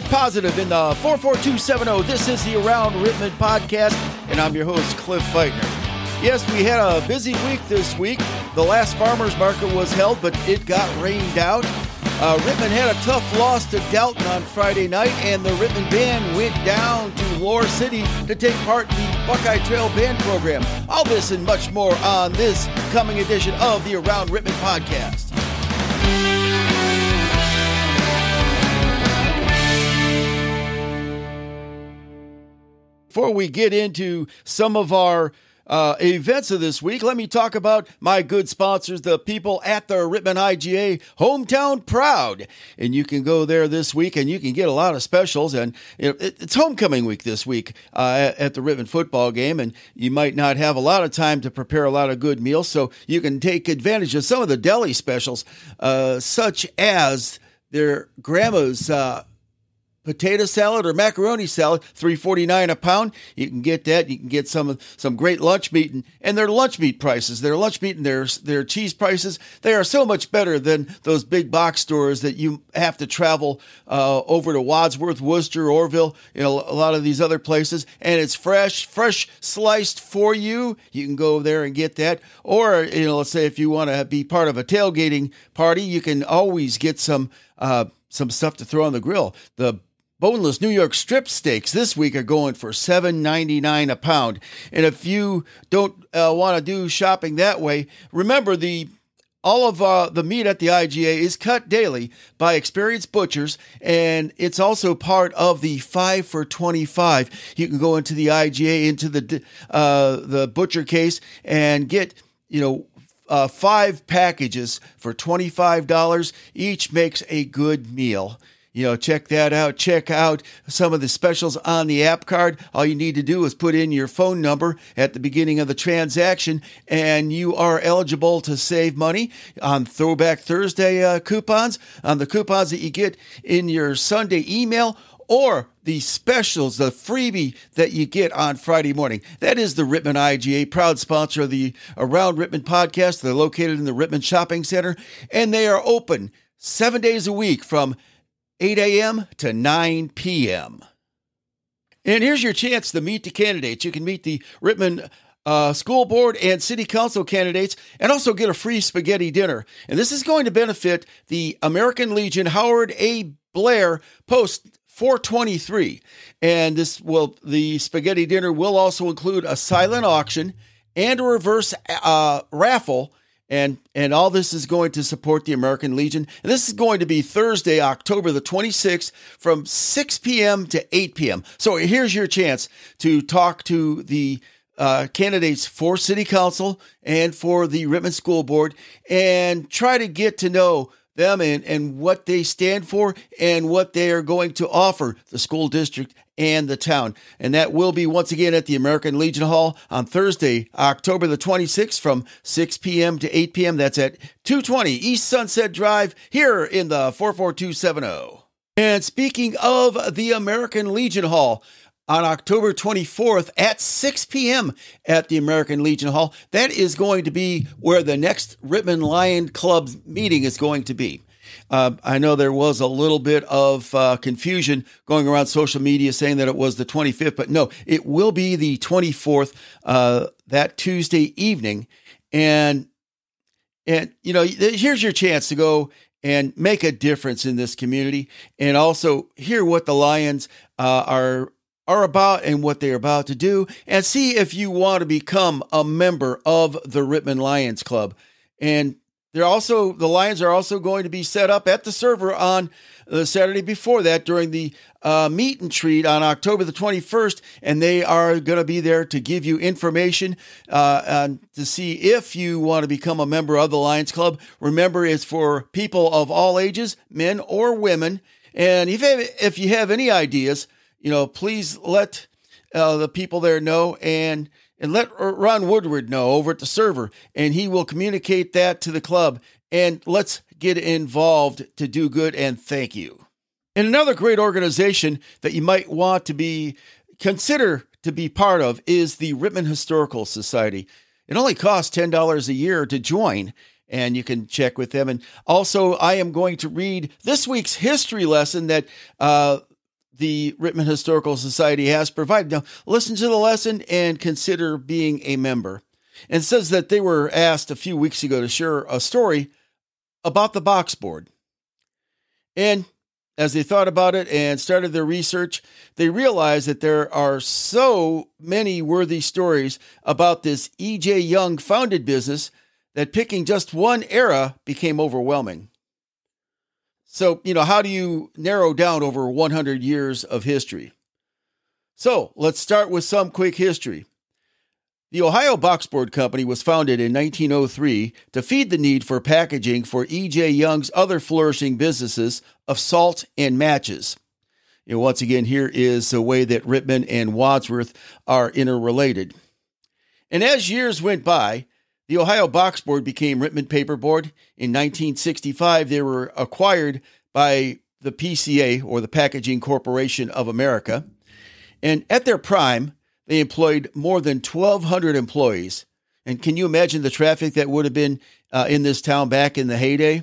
get positive in the 44270. This is the Around Rittman podcast, and I'm your host, Cliff Feitner. Yes, we had a busy week this week. The last farmers market was held, but it got rained out. Uh, Rittman had a tough loss to Dalton on Friday night, and the Rittman Band went down to Lore City to take part in the Buckeye Trail Band program. All this and much more on this coming edition of the Around Rittman podcast. Before we get into some of our uh, events of this week, let me talk about my good sponsors, the people at the Rittman IGA Hometown Proud. And you can go there this week and you can get a lot of specials. And it's homecoming week this week uh, at the Rittman football game. And you might not have a lot of time to prepare a lot of good meals. So you can take advantage of some of the deli specials, uh, such as their grandma's uh, potato salad or macaroni salad, three forty nine a pound. You can get that. You can get some some great lunch meat and, and their lunch meat prices, their lunch meat and their their cheese prices. They are so much better than those big box stores that you have to travel uh, over to Wadsworth, Wooster, Orrville, you know, a lot of these other places. And it's fresh, fresh sliced for you. You can go there and get that. Or you know, let's say if you want to be part of a tailgating party, you can always get some. Uh, some stuff to throw on the grill. The Boneless New York strip steaks this week are going for $7.99 a pound. And if you don't uh, want to do shopping that way, remember the all of uh, the meat at the IGA is cut daily by experienced butchers, and it's also part of the five for twenty-five. You can go into the IGA into the uh, the butcher case and get you know uh, five packages for twenty-five dollars. Each makes a good meal you know, check that out. Check out some of the specials on the app card. All you need to do is put in your phone number at the beginning of the transaction, and you are eligible to save money on Throwback Thursday uh, coupons, on the coupons that you get in your Sunday email, or the specials, the freebie that you get on Friday morning. That is the Rittman IGA, proud sponsor of the Around Rittman podcast. They're located in the Rittman Shopping Center, and they are open seven days a week from 8 a.m. to 9 p.m. And here's your chance to meet the candidates. You can meet the Rittman uh, school board and city council candidates and also get a free spaghetti dinner. And this is going to benefit the American Legion Howard A. Blair Post 423. And this will, the spaghetti dinner will also include a silent auction and a reverse uh, raffle and and all this is going to support the American Legion. And this is going to be Thursday, October the 26th from 6 p.m. to 8 p.m. So here's your chance to talk to the uh, candidates for City Council and for the Rittman School Board and try to get to know them and, and what they stand for and what they are going to offer the school district and the town. And that will be once again at the American Legion Hall on Thursday, October the 26th from 6 p.m. to 8 p.m. That's at 220 East Sunset Drive here in the 44270. And speaking of the American Legion Hall, on October 24th at 6 p.m. at the American Legion Hall. That is going to be where the next Rittman Lion Club meeting is going to be. Uh, I know there was a little bit of uh, confusion going around social media saying that it was the 25th, but no, it will be the 24th uh, that Tuesday evening. And and you know, here's your chance to go and make a difference in this community, and also hear what the Lions uh, are are about and what they're about to do, and see if you want to become a member of the Rittman Lions Club. And they're also the Lions are also going to be set up at the server on the Saturday before that during the uh, meet and treat on October the 21st, and they are going to be there to give you information uh, and to see if you want to become a member of the Lions Club. Remember, it's for people of all ages, men or women. And if if you have any ideas, you know, please let uh, the people there know and and let Ron Woodward know over at the server, and he will communicate that to the club. And let's get involved to do good. And thank you. And another great organization that you might want to be consider to be part of is the Rittman Historical Society. It only costs ten dollars a year to join, and you can check with them. And also, I am going to read this week's history lesson that uh, the Rittman Historical Society has provided. Now, listen to the lesson and consider being a member. And says that they were asked a few weeks ago to share a story about the box board. And as they thought about it and started their research, they realized that there are so many worthy stories about this E.J. Young founded business that picking just one era became overwhelming. So, you know, how do you narrow down over 100 years of history? So, let's start with some quick history. The Ohio Boxboard Company was founded in 1903 to feed the need for packaging for E.J. Young's other flourishing businesses of salt and matches. Know, once again, here is the way that Rittman and Wadsworth are interrelated. And as years went by, the Ohio Boxboard became Rittman Paperboard. In 1965, they were acquired by the PCA, or the Packaging Corporation of America. And at their prime, they employed more than 1,200 employees. And can you imagine the traffic that would have been uh, in this town back in the heyday?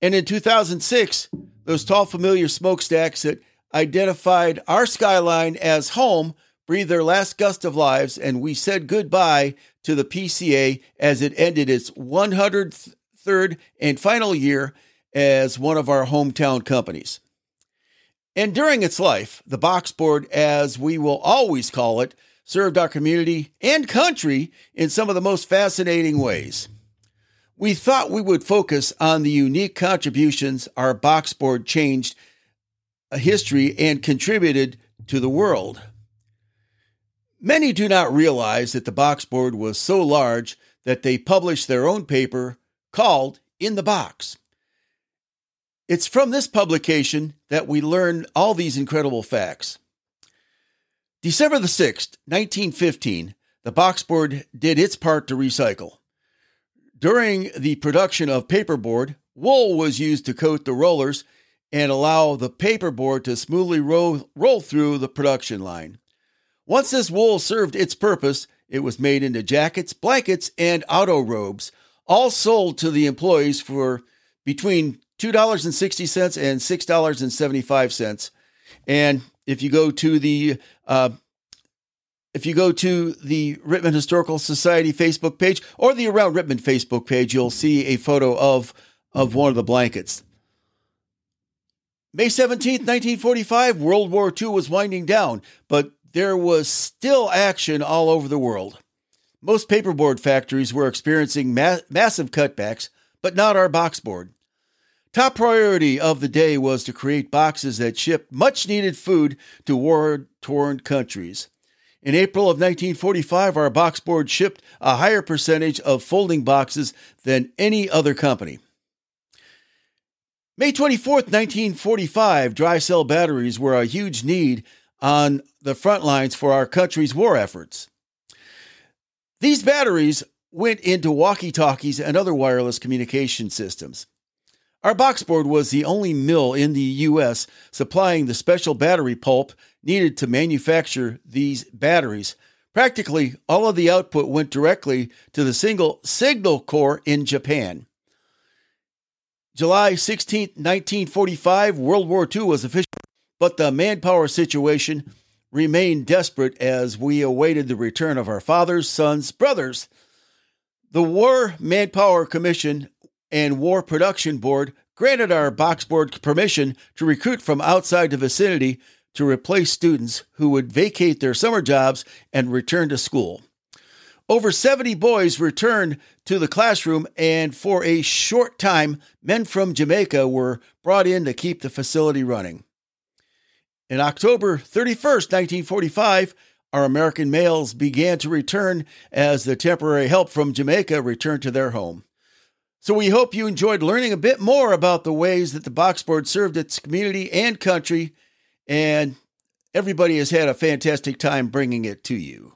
And in 2006, those tall, familiar smokestacks that identified our skyline as home breathed their last gust of lives, and we said goodbye to the PCA as it ended its 103rd and final year as one of our hometown companies. And during its life, the box board, as we will always call it, served our community and country in some of the most fascinating ways. We thought we would focus on the unique contributions our box board changed a history and contributed to the world. Many do not realize that the box board was so large that they published their own paper called In the Box. It's from this publication that we learn all these incredible facts. December the 6th, 1915, the box board did its part to recycle. During the production of paperboard, wool was used to coat the rollers and allow the paperboard to smoothly roll, roll through the production line. Once this wool served its purpose, it was made into jackets, blankets, and auto robes, all sold to the employees for between $2.60 and $6.75. And if you go to the uh, if you go to the Rittman Historical Society Facebook page or the Around Rittman Facebook page, you'll see a photo of of one of the blankets. May 17th, 1945, World War II was winding down, but there was still action all over the world. Most paperboard factories were experiencing ma- massive cutbacks, but not our boxboard. Top priority of the day was to create boxes that shipped much needed food to war torn countries. In April of 1945, our boxboard shipped a higher percentage of folding boxes than any other company. May 24th, 1945, dry cell batteries were a huge need on the front lines for our country's war efforts. These batteries went into walkie talkies and other wireless communication systems. Our boxboard was the only mill in the U.S. supplying the special battery pulp needed to manufacture these batteries. Practically all of the output went directly to the single signal corps in Japan. July 16, 1945, World War II was officially but the manpower situation remained desperate as we awaited the return of our fathers, sons, brothers. The War Manpower Commission and War Production Board granted our box board permission to recruit from outside the vicinity to replace students who would vacate their summer jobs and return to school. Over 70 boys returned to the classroom, and for a short time, men from Jamaica were brought in to keep the facility running. In October 31st, 1945, our American males began to return as the temporary help from Jamaica returned to their home. So we hope you enjoyed learning a bit more about the ways that the boxboard served its community and country, and everybody has had a fantastic time bringing it to you.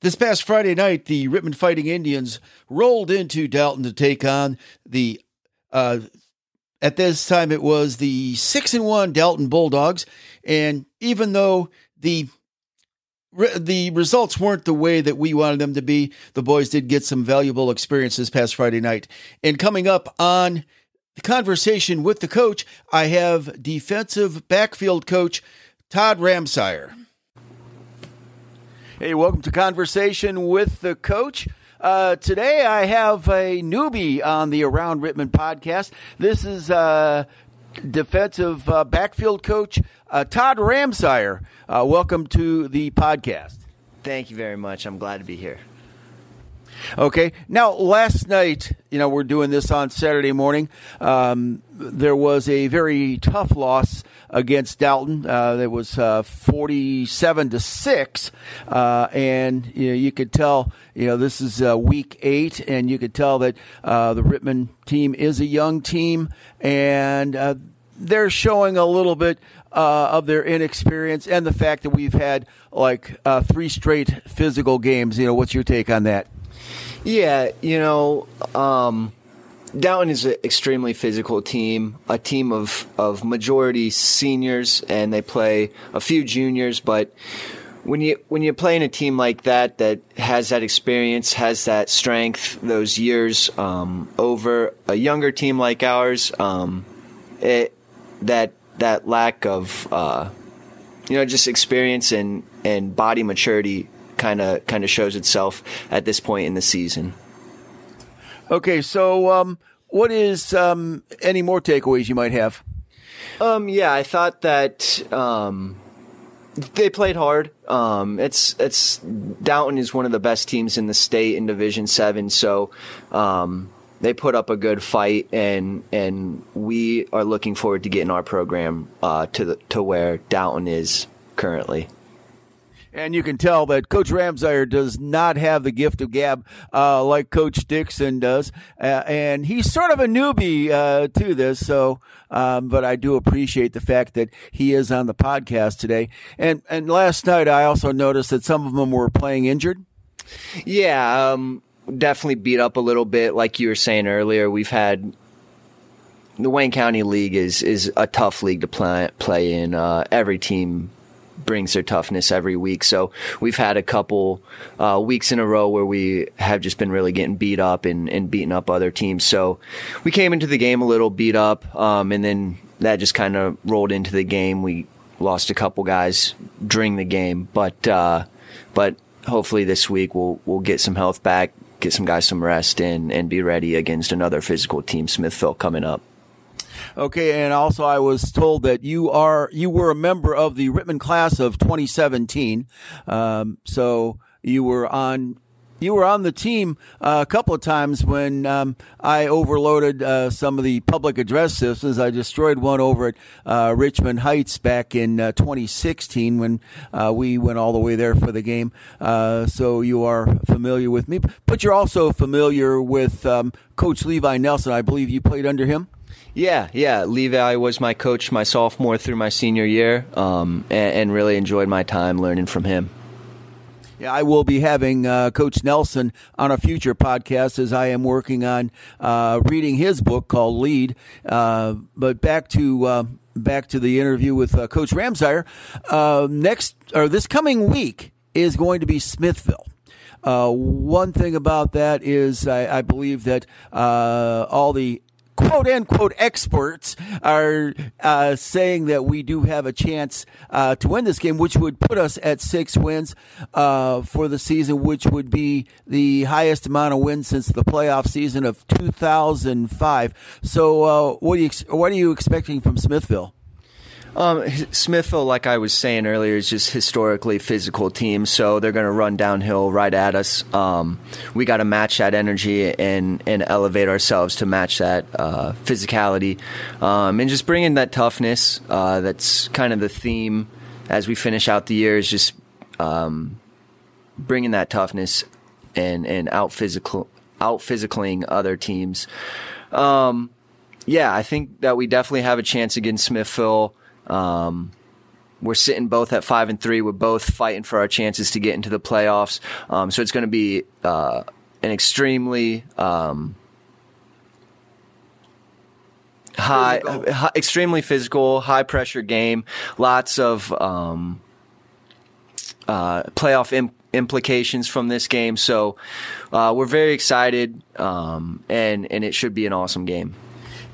This past Friday night, the Rittman Fighting Indians rolled into Dalton to take on the. Uh, at this time, it was the six and one Dalton Bulldogs, and even though the the results weren't the way that we wanted them to be. The boys did get some valuable experience this past Friday night. And coming up on the conversation with the coach, I have defensive backfield coach Todd Ramsier. Hey, welcome to Conversation with the Coach. Uh, today I have a newbie on the Around Rittman podcast. This is uh, defensive uh, backfield coach uh, Todd Ramsier. Uh, welcome to the podcast. Thank you very much. I'm glad to be here. Okay. Now, last night, you know, we're doing this on Saturday morning. Um, there was a very tough loss against Dalton. Uh, it was uh, 47 to 6. Uh, and you, know, you could tell, you know, this is uh, week eight, and you could tell that uh, the Rittman team is a young team, and uh, they're showing a little bit of their inexperience and the fact that we've had like three straight physical games. You know, what's your take on that? Yeah, you know, um, Dalton is an extremely physical team, a team of, of majority seniors, and they play a few juniors. But when you when you play in a team like that that has that experience, has that strength, those years um, over a younger team like ours, um, it that that lack of uh, you know just experience and and body maturity kind of kind of shows itself at this point in the season. Okay, so um, what is um, any more takeaways you might have? Um, yeah, I thought that um, they played hard. Um, it's it's Dalton is one of the best teams in the state in Division Seven, so um, they put up a good fight, and and we are looking forward to getting our program uh, to the to where Dalton is currently. And you can tell that Coach Ramsier does not have the gift of gab uh, like Coach Dixon does. Uh, and he's sort of a newbie uh, to this. So, um, but I do appreciate the fact that he is on the podcast today. And, and last night, I also noticed that some of them were playing injured. Yeah, um, definitely beat up a little bit. Like you were saying earlier, we've had the Wayne County League is is a tough league to play play in. Uh, every team brings their toughness every week. So we've had a couple uh, weeks in a row where we have just been really getting beat up and, and beating up other teams. So we came into the game a little beat up, um, and then that just kind of rolled into the game. We lost a couple guys during the game, but uh, but hopefully this week we'll we'll get some health back, get some guys some rest, and and be ready against another physical team, Smithville, coming up. Okay, and also I was told that you are you were a member of the Rittman class of 2017. Um, so you were on you were on the team uh, a couple of times when um, I overloaded uh, some of the public address systems. I destroyed one over at uh, Richmond Heights back in uh, 2016 when uh, we went all the way there for the game. Uh, so you are familiar with me, but you're also familiar with um, Coach Levi Nelson. I believe you played under him. Yeah, yeah. Levi was my coach my sophomore through my senior year, um, and, and, really enjoyed my time learning from him. Yeah, I will be having uh, Coach Nelson on a future podcast as I am working on uh, reading his book called Lead. Uh, but back to uh, back to the interview with uh, Coach Ramsier. Uh, next or this coming week is going to be Smithville. Uh, one thing about that is I, I believe that uh, all the quote unquote experts are uh, saying that we do have a chance uh, to win this game, which would put us at six wins uh, for the season, which would be the highest amount of wins since the playoff season of 2005. So, uh, what you what are you expecting from Smithville? Um, Smithville, like I was saying earlier, is just historically physical team, so they're going to run downhill right at us. Um, we got to match that energy and and elevate ourselves to match that uh, physicality, um, and just bring in that toughness. Uh, that's kind of the theme as we finish out the year. Is just um, bringing that toughness and and out physical out physicaling other teams. Um, yeah, I think that we definitely have a chance against Smithville. Um, we're sitting both at five and three. We're both fighting for our chances to get into the playoffs. Um, so it's going to be uh, an extremely um, high, high, extremely physical, high pressure game. Lots of um, uh, playoff Im- implications from this game. So uh, we're very excited, um, and and it should be an awesome game.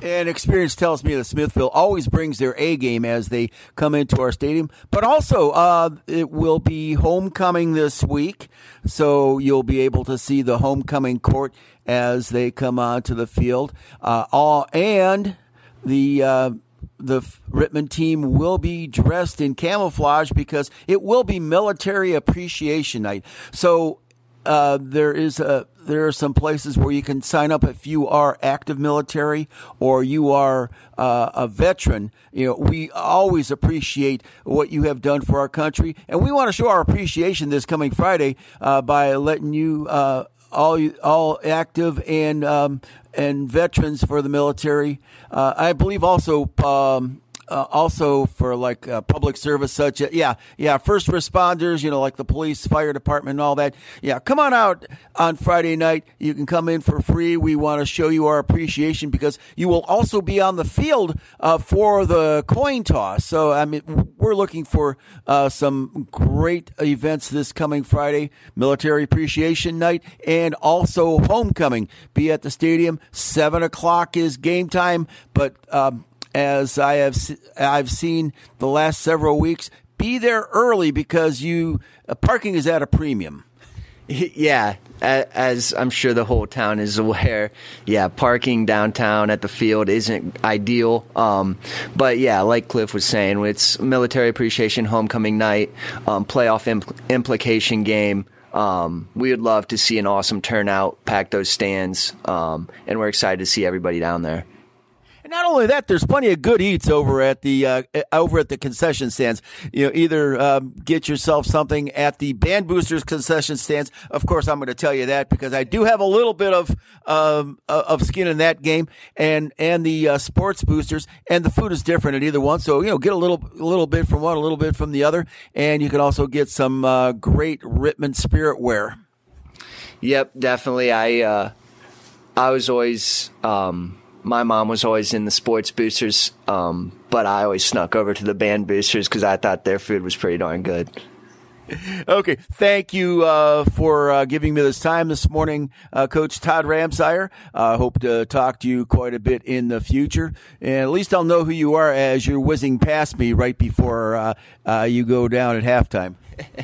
And experience tells me that Smithville always brings their A game as they come into our stadium. But also, uh, it will be homecoming this week, so you'll be able to see the homecoming court as they come onto the field. Uh, all and the. Uh, the Rittman team will be dressed in camouflage because it will be military appreciation night. So uh, there is a there are some places where you can sign up if you are active military or you are uh, a veteran. You know, we always appreciate what you have done for our country, and we want to show our appreciation this coming Friday uh, by letting you uh, all all active and um, and veterans for the military. Uh, I believe also um, uh, also for like uh, public service, such as, yeah, yeah, first responders, you know, like the police, fire department, and all that. Yeah, come on out on Friday night. You can come in for free. We want to show you our appreciation because you will also be on the field uh, for the coin toss. So, I mean, we're looking for uh, some great events this coming Friday, Military Appreciation Night, and also homecoming. Be at the stadium. Seven o'clock is game time, but um, as I have I've seen the last several weeks. Be there early because you uh, parking is at a premium. Yeah, as I'm sure the whole town is aware, yeah, parking downtown at the field isn't ideal. Um, but yeah, like Cliff was saying, it's military appreciation homecoming night, um, playoff impl- implication game. Um, we would love to see an awesome turnout, pack those stands, um, and we're excited to see everybody down there. Not only that, there's plenty of good eats over at the uh, over at the concession stands. You know, either um, get yourself something at the Band Boosters concession stands. Of course, I'm going to tell you that because I do have a little bit of um, of skin in that game, and and the uh, Sports Boosters, and the food is different at either one. So you know, get a little a little bit from one, a little bit from the other, and you can also get some uh, great Rittman spirit wear. Yep, definitely. I uh, I was always. Um my mom was always in the sports boosters, um, but I always snuck over to the band boosters because I thought their food was pretty darn good. Okay, thank you uh, for uh, giving me this time this morning, uh, Coach Todd Ramsier. I uh, hope to talk to you quite a bit in the future, and at least I'll know who you are as you're whizzing past me right before uh, uh, you go down at halftime.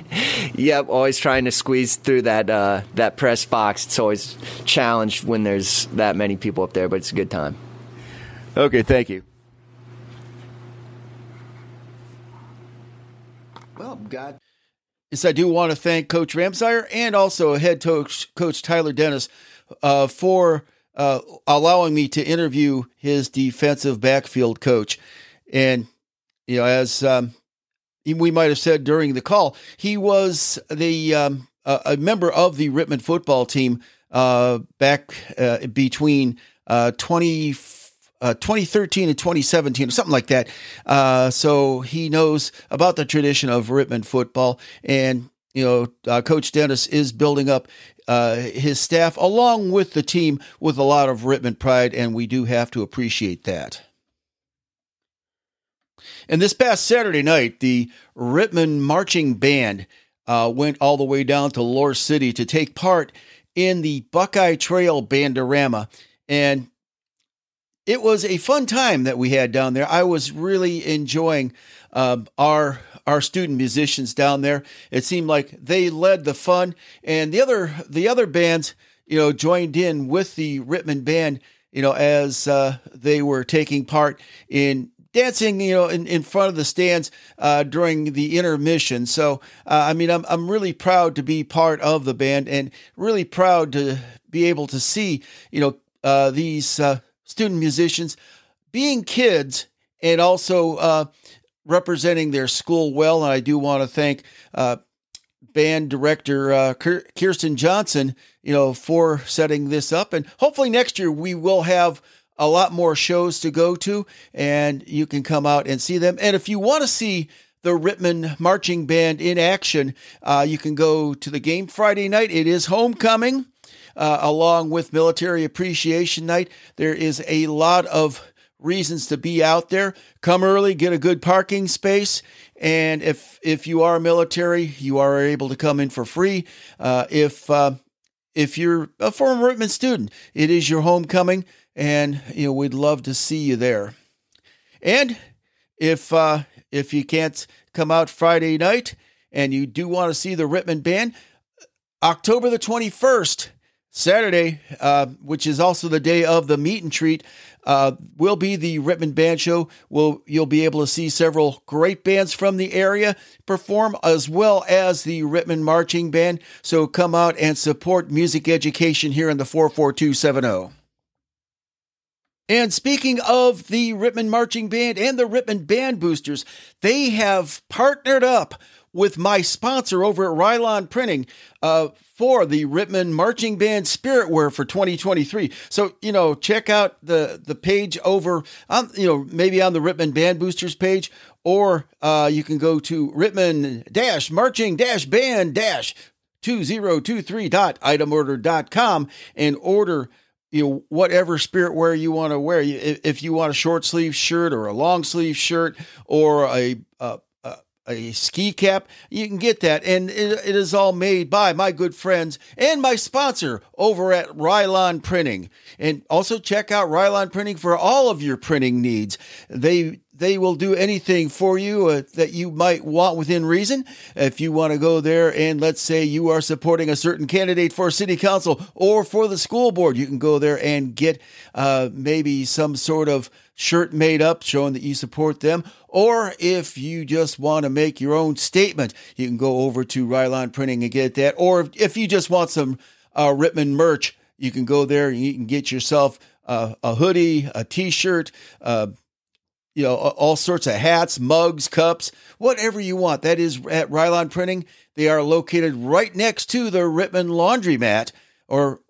yep, always trying to squeeze through that uh, that press box. It's always challenged when there's that many people up there, but it's a good time. Okay, thank you. Well, God. Yes, I do want to thank Coach Ramsier and also head coach, coach Tyler Dennis uh, for uh, allowing me to interview his defensive backfield coach. And, you know, as um, we might have said during the call, he was the um, a member of the Rittman football team uh, back uh, between uh, 20, uh, 2013 and 2017 or something like that. Uh, so he knows about the tradition of Rittman football. And, you know, uh, Coach Dennis is building up his staff along with the team with a lot of Rittman pride. And we do have to appreciate that. And this past Saturday night, the Rittman Marching Band uh, went all the way down to Lore City to take part in the Buckeye Trail Bandorama. And it was a fun time that we had down there. I was really enjoying um, our our student musicians down there. It seemed like they led the fun, and the other the other bands, you know, joined in with the Rittman band, you know, as uh, they were taking part in dancing, you know, in, in front of the stands uh, during the intermission. So, uh, I mean, I'm, I'm really proud to be part of the band and really proud to be able to see, you know, uh, these uh, student musicians being kids and also uh, representing their school well. And I do want to thank uh, band director Kirsten Johnson, you know, for setting this up. And hopefully next year we will have a lot more shows to go to, and you can come out and see them. And if you want to see the Rittman Marching Band in action, uh, you can go to the game Friday night. It is homecoming. Uh, along with Military Appreciation Night, there is a lot of reasons to be out there. Come early, get a good parking space, and if if you are military, you are able to come in for free. Uh, if uh, if you're a former Rittman student, it is your homecoming, and you know we'd love to see you there. And if uh, if you can't come out Friday night and you do want to see the Rittman band, October the twenty first. Saturday, uh, which is also the day of the meet and treat, uh, will be the Rittman Band Show. Will you'll be able to see several great bands from the area perform, as well as the Rittman Marching Band. So come out and support music education here in the 44270. And speaking of the Rittman Marching Band and the Rittman Band Boosters, they have partnered up with my sponsor over at Rylon Printing uh, for the Rittman Marching Band Spirit Wear for 2023. So, you know, check out the, the page over, on, you know, maybe on the Rittman Band Boosters page, or uh, you can go to Rittman Dash Marching Dash Band Dash 2023.itemorder.com and order you know whatever spirit wear you want to wear if you want a short sleeve shirt or a long sleeve shirt or a, a a ski cap, you can get that. And it, it is all made by my good friends and my sponsor over at Rylon Printing. And also check out Rylon Printing for all of your printing needs. They they will do anything for you uh, that you might want within reason. If you want to go there and let's say you are supporting a certain candidate for city council or for the school board, you can go there and get uh, maybe some sort of shirt made up showing that you support them. Or if you just want to make your own statement, you can go over to Rylon Printing and get that. Or if you just want some uh, merch, you can go there and you can get yourself uh, a hoodie, a t-shirt, uh, you know, all sorts of hats, mugs, cups, whatever you want. That is at Rylon Printing. They are located right next to the Rittman Laundromat or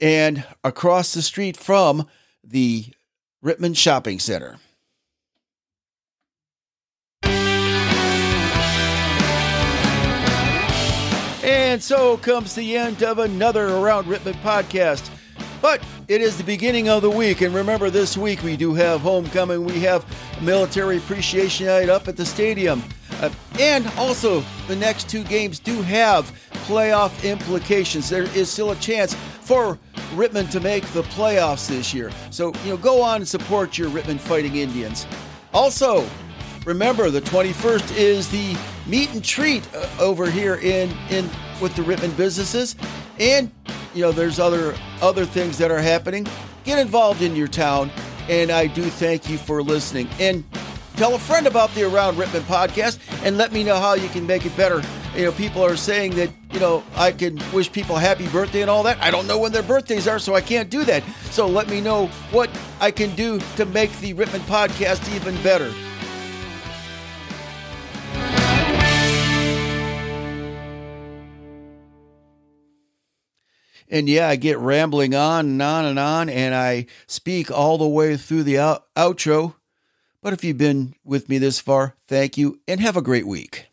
and across the street from the Rittman Shopping Center. And so comes the end of another Around Rittman podcast. But it is the beginning of the week, and remember, this week we do have homecoming. We have military appreciation night up at the stadium. Uh, and also, the next two games do have playoff implications. There is still a chance for Rittman to make the playoffs this year. So, you know, go on and support your Rittman Fighting Indians. Also, remember the 21st is the meet and treat uh, over here in in with the Rittman businesses and you know there's other other things that are happening. Get involved in your town and I do thank you for listening. And tell a friend about the Around Rittman podcast and let me know how you can make it better you know, people are saying that, you know, I can wish people happy birthday and all that. I don't know when their birthdays are, so I can't do that. So let me know what I can do to make the Rittman podcast even better. And yeah, I get rambling on and on and on, and I speak all the way through the out- outro. But if you've been with me this far, thank you and have a great week.